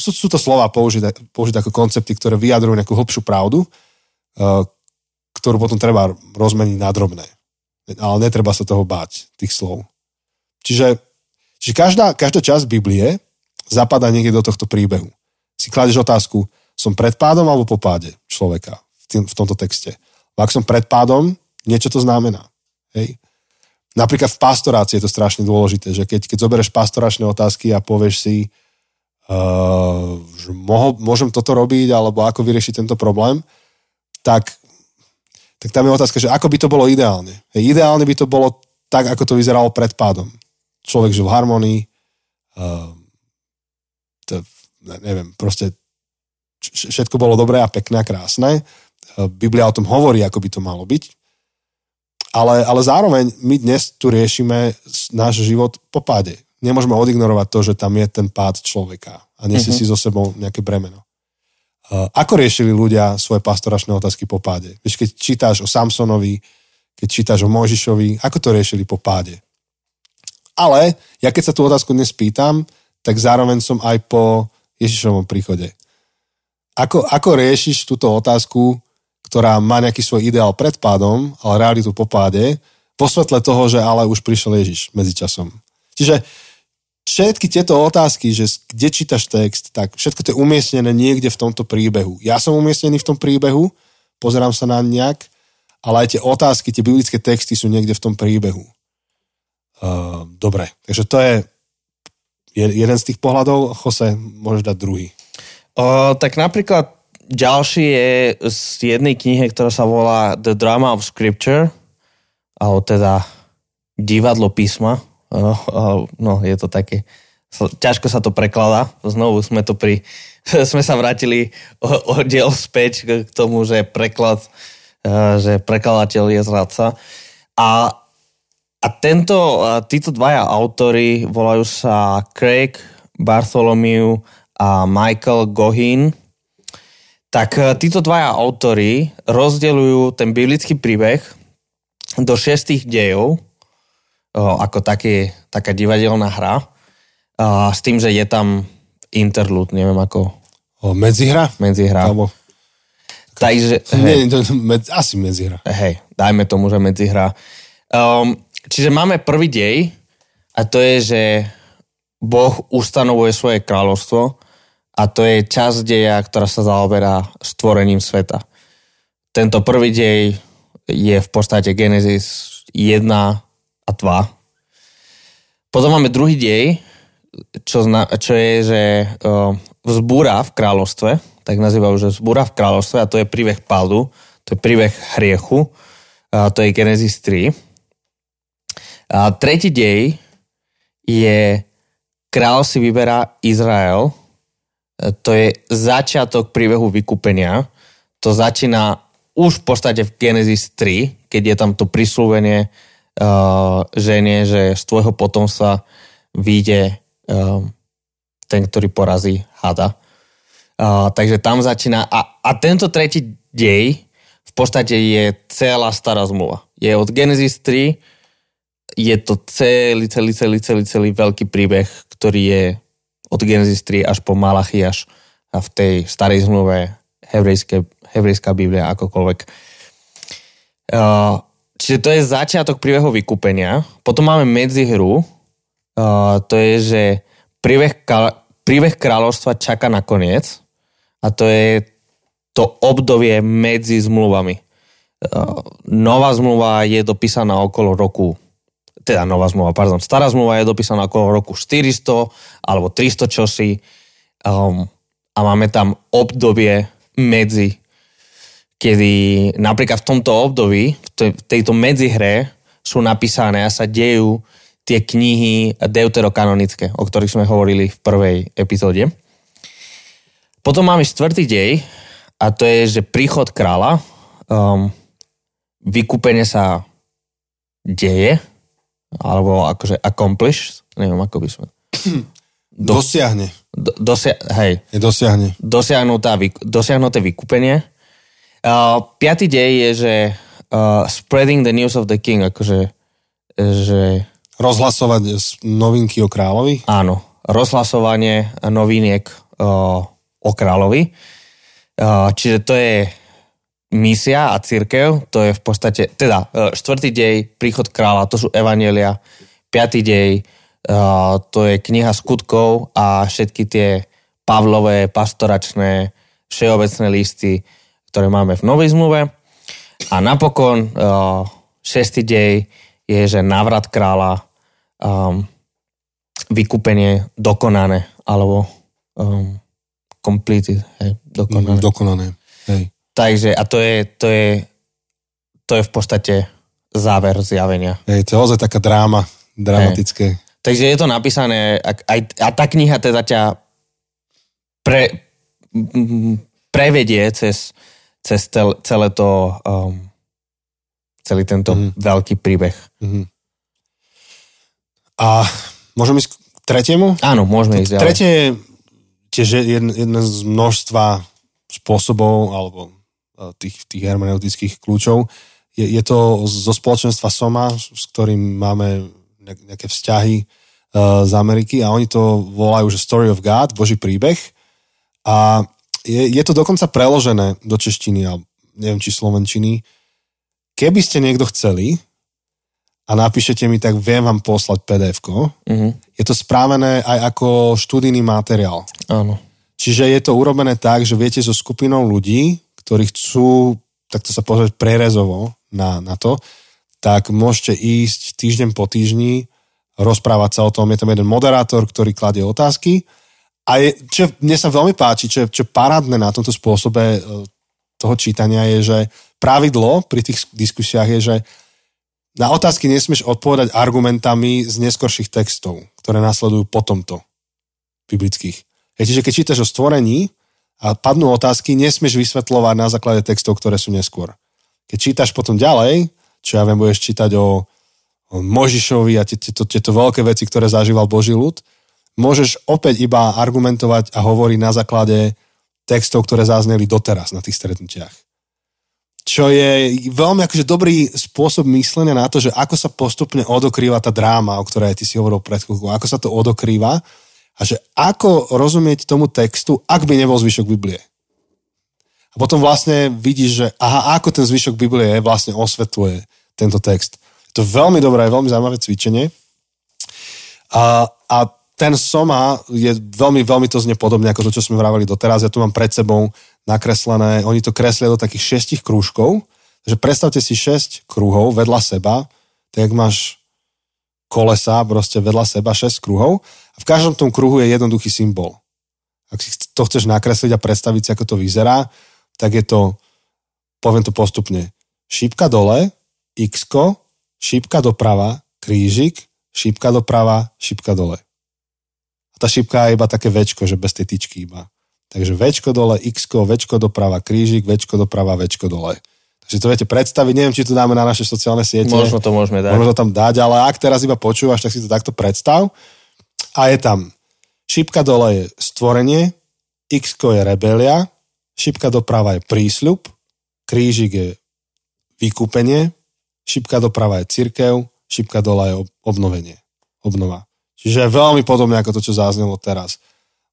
sú, sú to slova použité, použité ako koncepty, ktoré vyjadrujú nejakú hlbšiu pravdu, uh, ktorú potom treba rozmeniť na drobné. Ale netreba sa toho báť, tých slov. Čiže, čiže každá, každá časť Biblie zapadá niekde do tohto príbehu. Si kladeš otázku, som pred pádom alebo po páde človeka v, tým, v tomto texte. Ak som pred pádom, niečo to znamená. Hej? Napríklad v pastorácii je to strašne dôležité, že keď, keď zoberieš pastoračné otázky a povieš si, uh, že mohol, môžem toto robiť, alebo ako vyriešiť tento problém, tak, tak tam je otázka, že ako by to bolo ideálne. Hej, ideálne by to bolo tak, ako to vyzeralo pred pádom. Človek žil v harmonii, uh, to, neviem, proste všetko bolo dobré a pekné a krásne. Uh, Biblia o tom hovorí, ako by to malo byť. Ale, ale zároveň my dnes tu riešime náš život po páde nemôžeme odignorovať to, že tam je ten pád človeka a nesie uh-huh. si so sebou nejaké bremeno. Ako riešili ľudia svoje pastoračné otázky po páde? Vieš, keď čítáš o Samsonovi, keď čítaš o Mojžišovi, ako to riešili po páde? Ale ja keď sa tú otázku dnes pýtam, tak zároveň som aj po Ježišovom príchode. Ako, ako riešiš túto otázku, ktorá má nejaký svoj ideál pred pádom, ale realitu po páde, po svetle toho, že ale už prišiel Ježiš medzi časom. Čiže všetky tieto otázky, že kde čítaš text, tak všetko to je umiestnené niekde v tomto príbehu. Ja som umiestnený v tom príbehu, pozerám sa na nejak, ale aj tie otázky, tie biblické texty sú niekde v tom príbehu. Uh, dobre, takže to je jeden z tých pohľadov. Jose, môžeš dať druhý. O, tak napríklad ďalší je z jednej knihy, ktorá sa volá The Drama of Scripture, alebo teda divadlo písma No, no, je to také, ťažko sa to prekladá. Znovu sme to pri, sme sa vrátili o, o diel späť k tomu, že preklad, e, že prekladateľ je zradca. A, a tento, títo dvaja autory volajú sa Craig Bartholomew a Michael Gohin. Tak e, títo dvaja autory rozdeľujú ten biblický príbeh do šestých dejov, ako taký, taká divadelná hra. A s tým, že je tam interlude, neviem ako... O, medzihra? Medzihra. Alebo... Takže... Nie, to, med, asi medzihra. Hej, dajme tomu, že medzihra. Um, čiže máme prvý dej a to je, že Boh ustanovuje svoje kráľovstvo a to je časť deja, ktorá sa zaoberá stvorením sveta. Tento prvý dej je v podstate Genesis 1 a 2. Potom máme druhý dej, čo, zna, čo je, že uh, vzbúra v kráľovstve, tak nazývajú, že vzbúra v kráľovstve a to je príbeh pádu, to je príbeh hriechu, a to je Genesis 3. A tretí dej je král si vyberá Izrael, to je začiatok príbehu vykúpenia, to začína už v podstate v Genesis 3, keď je tam to prislúvenie uh, ženie, že z tvojho potomstva vyjde uh, ten, ktorý porazí hada. Uh, takže tam začína. A, a tento tretí dej v podstate je celá stará zmluva. Je od Genesis 3, je to celý, celý, celý, celý, celý veľký príbeh, ktorý je od Genesis 3 až po Malachiaš a v tej starej zmluve hebrejská Biblia, akokoľvek. Uh, Čiže to je začiatok príbehu vykúpenia. Potom máme medzihru. Uh, to je, že príbeh, príbeh kráľovstva čaká na koniec. A to je to obdobie medzi zmluvami. Uh, nová zmluva je dopísaná okolo roku teda nová zmluva, pardon, stará zmluva je dopísaná okolo roku 400 alebo 300 čosi um, a máme tam obdobie medzi kedy napríklad v tomto období, v tejto medzihre sú napísané a sa dejú tie knihy deuterokanonické, o ktorých sme hovorili v prvej epizóde. Potom máme štvrtý dej a to je, že príchod kráľa, um, vykúpenie sa deje, alebo akože accomplish, neviem, ako by sme... Do, dosiahne. Do, dosia, hej. Je dosiahne. Dosiahnuté vykúpenie Uh, piatý dej je, že uh, spreading the news of the king, akože že... Rozhlasovať novinky o kráľovi? Áno, rozhlasovanie noviniek uh, o kráľovi. Uh, čiže to je misia a církev, to je v podstate, teda uh, štvrtý dej, príchod kráľa, to sú evanelia, piatý dej, uh, to je kniha skutkov a všetky tie Pavlové, pastoračné, všeobecné listy, ktoré máme v Novej zmluve. A napokon uh, šestý dej je, že návrat kráľa, um, vykúpenie dokonané, alebo um, completed, hej, dokonané. Mm, dokonané, hej. Takže, a to je, to je, to je v podstate záver zjavenia. Hej, to je ozaj taká dráma, dramatické. Hej. Takže je to napísané, a, aj, a tá kniha teda ťa pre, prevedie cez, cez tel, celé to, um, celý tento mm-hmm. veľký príbeh. Mm-hmm. A môžeme ísť k tretiemu? Áno, môžeme ísť Tretie je tiež jedna, jedna z množstva spôsobov alebo uh, tých, tých hermeneutických kľúčov. Je, je to zo spoločenstva Soma, s ktorým máme nejaké vzťahy uh, z Ameriky a oni to volajú, že Story of God, Boží príbeh. A je, je to dokonca preložené do češtiny, alebo neviem, či slovenčiny. Keby ste niekto chceli a napíšete mi, tak viem vám poslať pdf uh-huh. Je to správené aj ako študijný materiál. Áno. Čiže je to urobené tak, že viete so skupinou ľudí, ktorí chcú, takto sa pozrieť prerezovo na, na to, tak môžete ísť týždeň po týždni, rozprávať sa o tom. Je tam jeden moderátor, ktorý kladie otázky. A je, čo mne sa veľmi páči, čo, čo parádne na tomto spôsobe e, toho čítania je, že pravidlo pri tých diskusiách je, že na otázky nesmieš odpovedať argumentami z neskorších textov, ktoré následujú po tomto biblických. Čiže keď čítaš o stvorení a padnú otázky, nesmieš vysvetľovať na základe textov, ktoré sú neskôr. Keď čítaš potom ďalej, čo ja viem, budeš čítať o, o Možišovi a tieto veľké veci, ktoré zažíval Boží ľud, môžeš opäť iba argumentovať a hovoriť na základe textov, ktoré zazneli doteraz na tých stretnutiach. Čo je veľmi akože dobrý spôsob myslenia na to, že ako sa postupne odokrýva tá dráma, o ktorej ty si hovoril pred chvíľkou, ako sa to odokrýva a že ako rozumieť tomu textu, ak by nebol zvyšok Biblie. A potom vlastne vidíš, že aha, ako ten zvyšok Biblie vlastne osvetľuje tento text. Je to veľmi dobré, veľmi zaujímavé cvičenie. A, a ten Soma je veľmi, veľmi to znie podobne ako to, čo sme vravali doteraz. Ja tu mám pred sebou nakreslené, oni to kreslia do takých šestich krúžkov. Takže predstavte si šesť kruhov vedľa seba, tak máš kolesa proste vedľa seba šesť kruhov a v každom tom kruhu je jednoduchý symbol. Ak si to chceš nakresliť a predstaviť si, ako to vyzerá, tak je to, poviem to postupne, šípka dole, x šípka doprava, krížik, šípka doprava, šípka dole. Tá šipka je iba také večko, že bez tej tyčky iba. Takže večko dole, x večko doprava, krížik, večko doprava, večko dole. Takže to viete predstaviť, neviem, či to dáme na naše sociálne siete. Možno to môžeme dať. Možno to tam dať, ale ak teraz iba počúvaš, tak si to takto predstav. A je tam šipka dole je stvorenie, x je rebelia, šipka doprava je prísľub, krížik je vykúpenie, šipka doprava je cirkev, šipka dole je obnovenie, obnova. Čiže veľmi podobné ako to, čo záznelo teraz.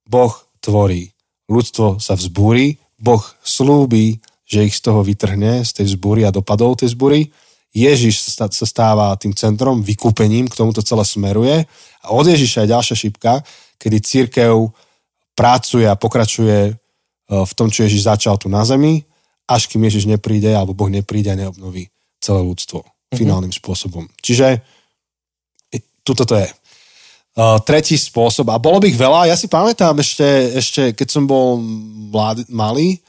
Boh tvorí, ľudstvo sa vzbúri, Boh slúbi, že ich z toho vytrhne, z tej vzbúry a dopadov tej vzbúry. Ježiš sa stáva tým centrom, vykúpením, k tomuto celé smeruje. A od Ježiša je ďalšia šipka, kedy církev pracuje a pokračuje e, v tom, čo Ježiš začal tu na zemi, až kým Ježiš nepríde, alebo Boh nepríde a neobnoví celé ľudstvo mm-hmm. finálnym spôsobom. Čiže tuto to je. Tretí spôsob, a bolo by ich veľa, ja si pamätám ešte, ešte keď som bol mladý, malý,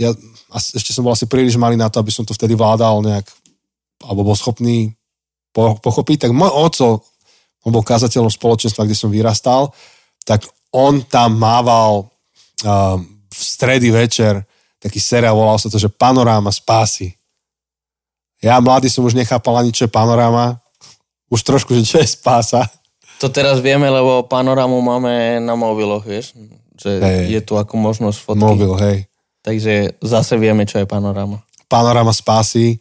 ja ešte som bol asi príliš malý na to, aby som to vtedy vládal nejak, alebo bol schopný po, pochopiť, tak môj oco, on bol kazateľom spoločenstva, kde som vyrastal, tak on tam mával uh, v stredy večer taký seriál, volal sa to, že Panoráma spásy. Ja mladý som už nechápal ani, čo je panoráma, už trošku, že čo je spása. To teraz vieme, lebo panorámu máme na mobiloch, vieš? Že hey. je tu ako možnosť fotky. Mobil, hej. Takže zase vieme, čo je panoráma. Panoráma spásy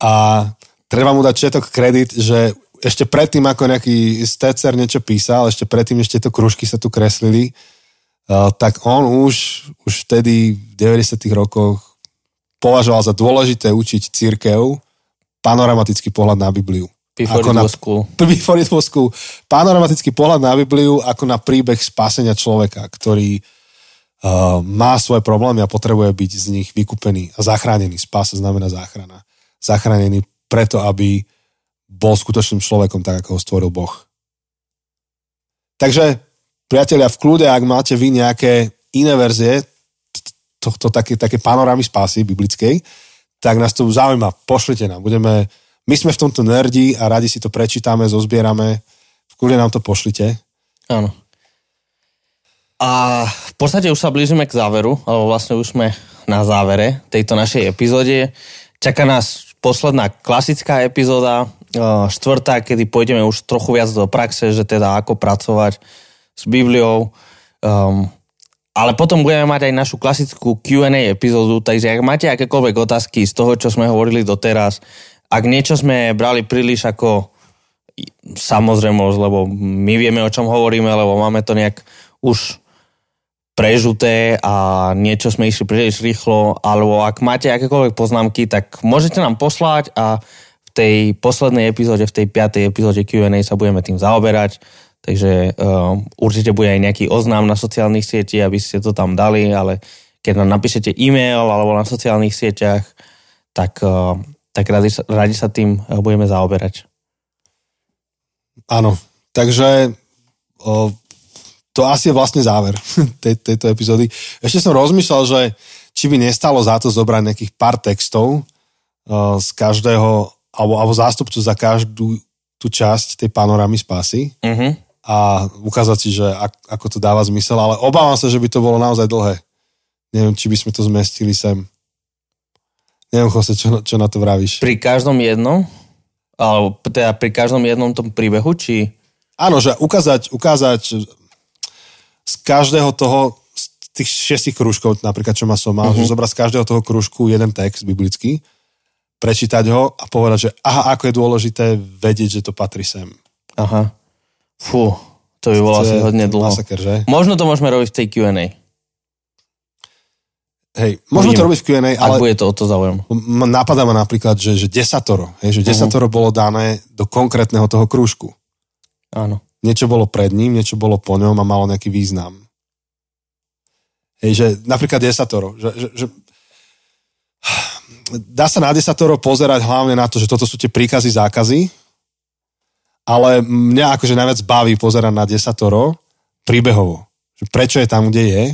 a treba mu dať všetok kredit, že ešte predtým, ako nejaký stecer niečo písal, ešte predtým, ešte to kružky sa tu kreslili, uh, tak on už, už vtedy v 90 rokoch považoval za dôležité učiť církev panoramatický pohľad na Bibliu. Before ako na, school. Before it was school. Panoramatický pohľad na Bibliu ako na príbeh spásenia človeka, ktorý uh, má svoje problémy a potrebuje byť z nich vykúpený a zachránený. Spása znamená záchrana. Zachránený preto, aby bol skutočným človekom, tak ako ho stvoril Boh. Takže, priatelia, v kľude, ak máte vy nejaké iné verzie tohto také, také panorámy spásy biblickej, tak nás to zaujíma. Pošlite nám. Budeme my sme v tomto nerdi a radi si to prečítame, zozbierame. V kúde nám to pošlite. Áno. A v podstate už sa blížime k záveru, alebo vlastne už sme na závere tejto našej epizóde. Čaká nás posledná klasická epizóda, štvrtá, kedy pôjdeme už trochu viac do praxe, že teda ako pracovať s Bibliou. Um, ale potom budeme mať aj našu klasickú Q&A epizódu, takže ak máte akékoľvek otázky z toho, čo sme hovorili doteraz, ak niečo sme brali príliš ako samozrejmosť, lebo my vieme, o čom hovoríme, lebo máme to nejak už prežuté a niečo sme išli príliš rýchlo, alebo ak máte akékoľvek poznámky, tak môžete nám poslať a v tej poslednej epizóde, v tej piatej epizóde Q&A sa budeme tým zaoberať. Takže uh, určite bude aj nejaký oznám na sociálnych sieti, aby ste to tam dali, ale keď nám napíšete e-mail alebo na sociálnych sieťach, tak, uh, tak radi, radi sa tým uh, budeme zaoberať. Áno, takže uh, to asi je vlastne záver tej, tejto epizódy. Ešte som rozmýšľal, že či by nestalo za to zobrať nejakých pár textov uh, z každého, alebo, alebo zástupcu za každú tú časť tej panorámy spásy uh-huh. a ukázať si, že ak, ako to dáva zmysel, ale obávam sa, že by to bolo naozaj dlhé. Neviem, či by sme to zmestili sem. Neviem, Jose, čo, čo na to vravíš? Pri každom jednom? Alebo teda pri každom jednom tom príbehu, či... Áno, že ukázať, ukázať z každého toho, z tých šestich krúžkov, napríklad čo ma som mal, uh-huh. že zobrať z každého toho krúžku jeden text biblický, prečítať ho a povedať, že aha, ako je dôležité vedieť, že to patrí sem. Aha. Fú, to by bolo asi hodne dlho. Masaker, že? Možno to môžeme robiť v tej Q&A. Hej, môžeme to robiť v Q&A, ale... Ak bude to o to záujem. Napadá ma napríklad, že, že desatoro, hej, že mhm. desatoro uh-huh. bolo dané do konkrétneho toho krúžku. Áno niečo bolo pred ním, niečo bolo po ňom a malo nejaký význam. Hej, že napríklad desatoro, že, že, že dá sa na desatoro pozerať hlavne na to, že toto sú tie príkazy, zákazy, ale mňa akože najviac baví pozerať na desatoro príbehovo. Že prečo je tam, kde je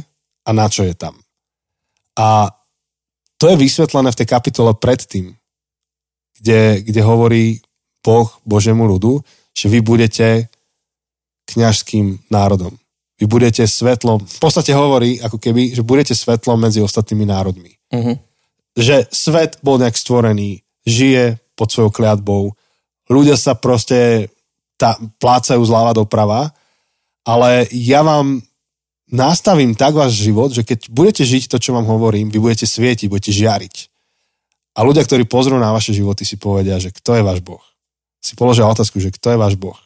a na čo je tam. A to je vysvetlené v tej kapitole predtým, kde, kde hovorí Boh Božemu ľudu, že vy budete kňažským národom. Vy budete svetlom, v podstate hovorí ako keby, že budete svetlom medzi ostatnými národmi. Uh-huh. Že svet bol nejak stvorený, žije pod svojou kliatbou, ľudia sa proste tá, plácajú zľava doprava, ale ja vám nastavím tak váš život, že keď budete žiť to, čo vám hovorím, vy budete svietiť, budete žiariť. A ľudia, ktorí pozrú na vaše životy, si povedia, že kto je váš Boh. Si položia otázku, že kto je váš Boh.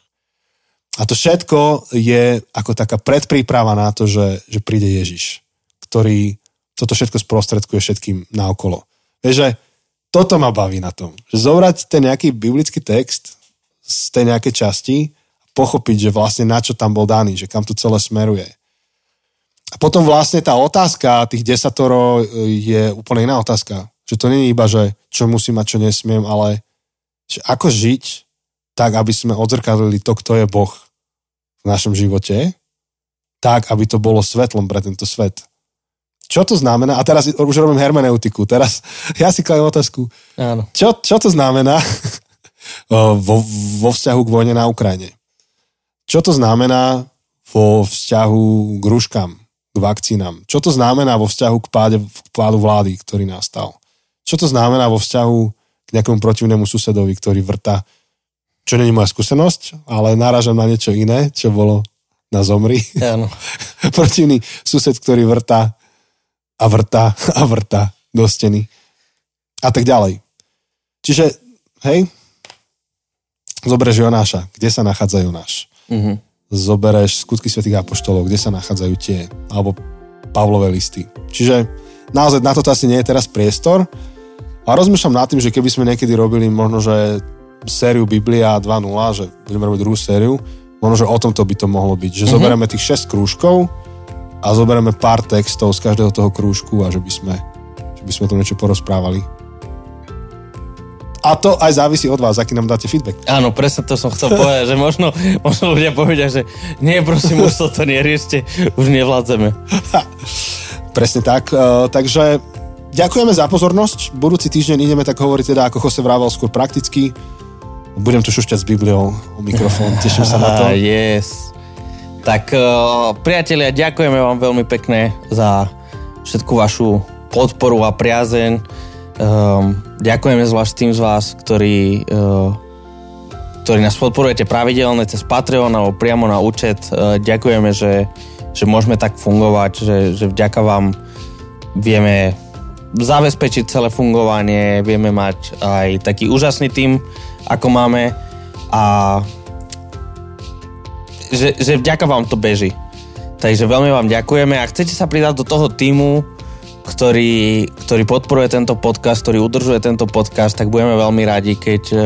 A to všetko je ako taká predpríprava na to, že, že príde Ježiš, ktorý toto všetko sprostredkuje všetkým naokolo. Vieš, toto ma baví na tom. Že zobrať ten nejaký biblický text z tej nejakej časti a pochopiť, že vlastne na čo tam bol daný, že kam to celé smeruje. A potom vlastne tá otázka tých desatoro je úplne iná otázka. Že to nie je iba, že čo musím a čo nesmiem, ale že ako žiť tak, aby sme odzrkadlili to, kto je Boh v našom živote, tak, aby to bolo svetlom pre tento svet. Čo to znamená? A teraz už robím hermeneutiku. Teraz ja si kladem otázku. Áno. Čo, čo to znamená vo, vo vzťahu k vojne na Ukrajine? Čo to znamená vo vzťahu k rúškam, k vakcínam? Čo to znamená vo vzťahu k, páde, k pádu vlády, ktorý nastal? Čo to znamená vo vzťahu k nejakému protivnému susedovi, ktorý vrta čo není moja skúsenosť, ale náražam na niečo iné, čo bolo na zomri. Áno. Protivný sused, ktorý vrta a vrta a vrta do steny. A tak ďalej. Čiže, hej, zoberieš Jonáša, kde sa nachádza Jonáš? Mm-hmm. Zoberieš skutky svätých apoštolov, kde sa nachádzajú tie, alebo Pavlové listy. Čiže naozaj na toto asi nie je teraz priestor. A rozmýšľam nad tým, že keby sme niekedy robili možno, že sériu Biblia 2.0, že budeme robiť druhú sériu, možno, že o tomto by to mohlo byť. Že mm-hmm. zoberieme tých 6 krúžkov a zoberieme pár textov z každého toho krúžku a že by sme, že by sme tu niečo porozprávali. A to aj závisí od vás, aký nám dáte feedback. Áno, presne to som chcel povedať, že možno, možno ľudia povedia, že nie, prosím, už to neriešte, už nevládzeme. presne tak. Uh, takže ďakujeme za pozornosť. Budúci týždeň ideme tak hovoriť teda, ako Jose vrával, skôr prakticky budem tu šušťať s Bibliou o mikrofón. Teším sa na to. Yes. Tak uh, priatelia, ďakujeme vám veľmi pekne za všetku vašu podporu a priazeň. Um, ďakujeme zvlášť tým z vás, ktorí, uh, ktorí nás podporujete pravidelne cez Patreon alebo priamo na účet. Uh, ďakujeme, že, že môžeme tak fungovať, že, že vďaka vám vieme zabezpečiť celé fungovanie, vieme mať aj taký úžasný tým, ako máme a že, že vďaka vám to beží. Takže veľmi vám ďakujeme a chcete sa pridať do toho týmu, ktorý, ktorý podporuje tento podcast, ktorý udržuje tento podcast, tak budeme veľmi radi, keď uh,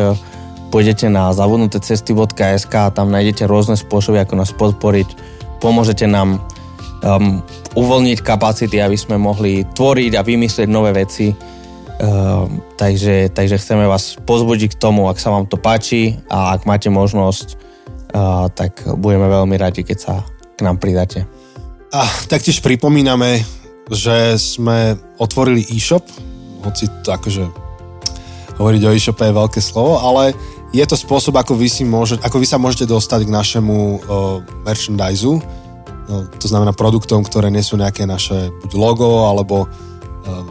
pôjdete na zavudnutecesty.sk a tam nájdete rôzne spôsoby, ako nás podporiť. Pomôžete nám um, uvoľniť kapacity, aby sme mohli tvoriť a vymyslieť nové veci. Um, takže, takže chceme vás pozbudiť k tomu, ak sa vám to páči a ak máte možnosť, uh, tak budeme veľmi radi, keď sa k nám pridáte. A taktiež pripomíname, že sme otvorili e-shop, hoci to akože hovoriť o e-shope je veľké slovo, ale je to spôsob, ako vy, si môže, ako vy sa môžete dostať k našemu uh, merchandiseu, no, to znamená produktom, ktoré nesú nejaké naše buď logo, alebo uh,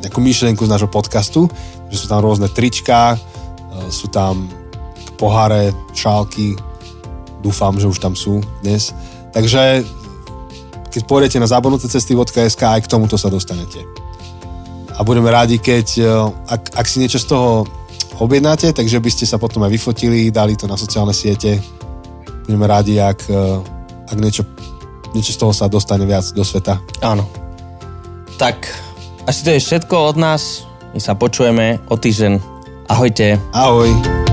nejakú myšlienku z nášho podcastu, že sú tam rôzne trička, uh, sú tam poháre, šálky, dúfam, že už tam sú dnes. Takže keď pôjdete na zabonutecesty.sk aj k tomuto sa dostanete. A budeme rádi, keď ak, ak si niečo z toho objednáte, takže by ste sa potom aj vyfotili, dali to na sociálne siete. Budeme rádi, ak, eh, ak niečo, niečo z toho sa dostane viac do sveta. Áno. Tak, asi to je všetko od nás. My sa počujeme o týždeň. Ahojte. Ahoj.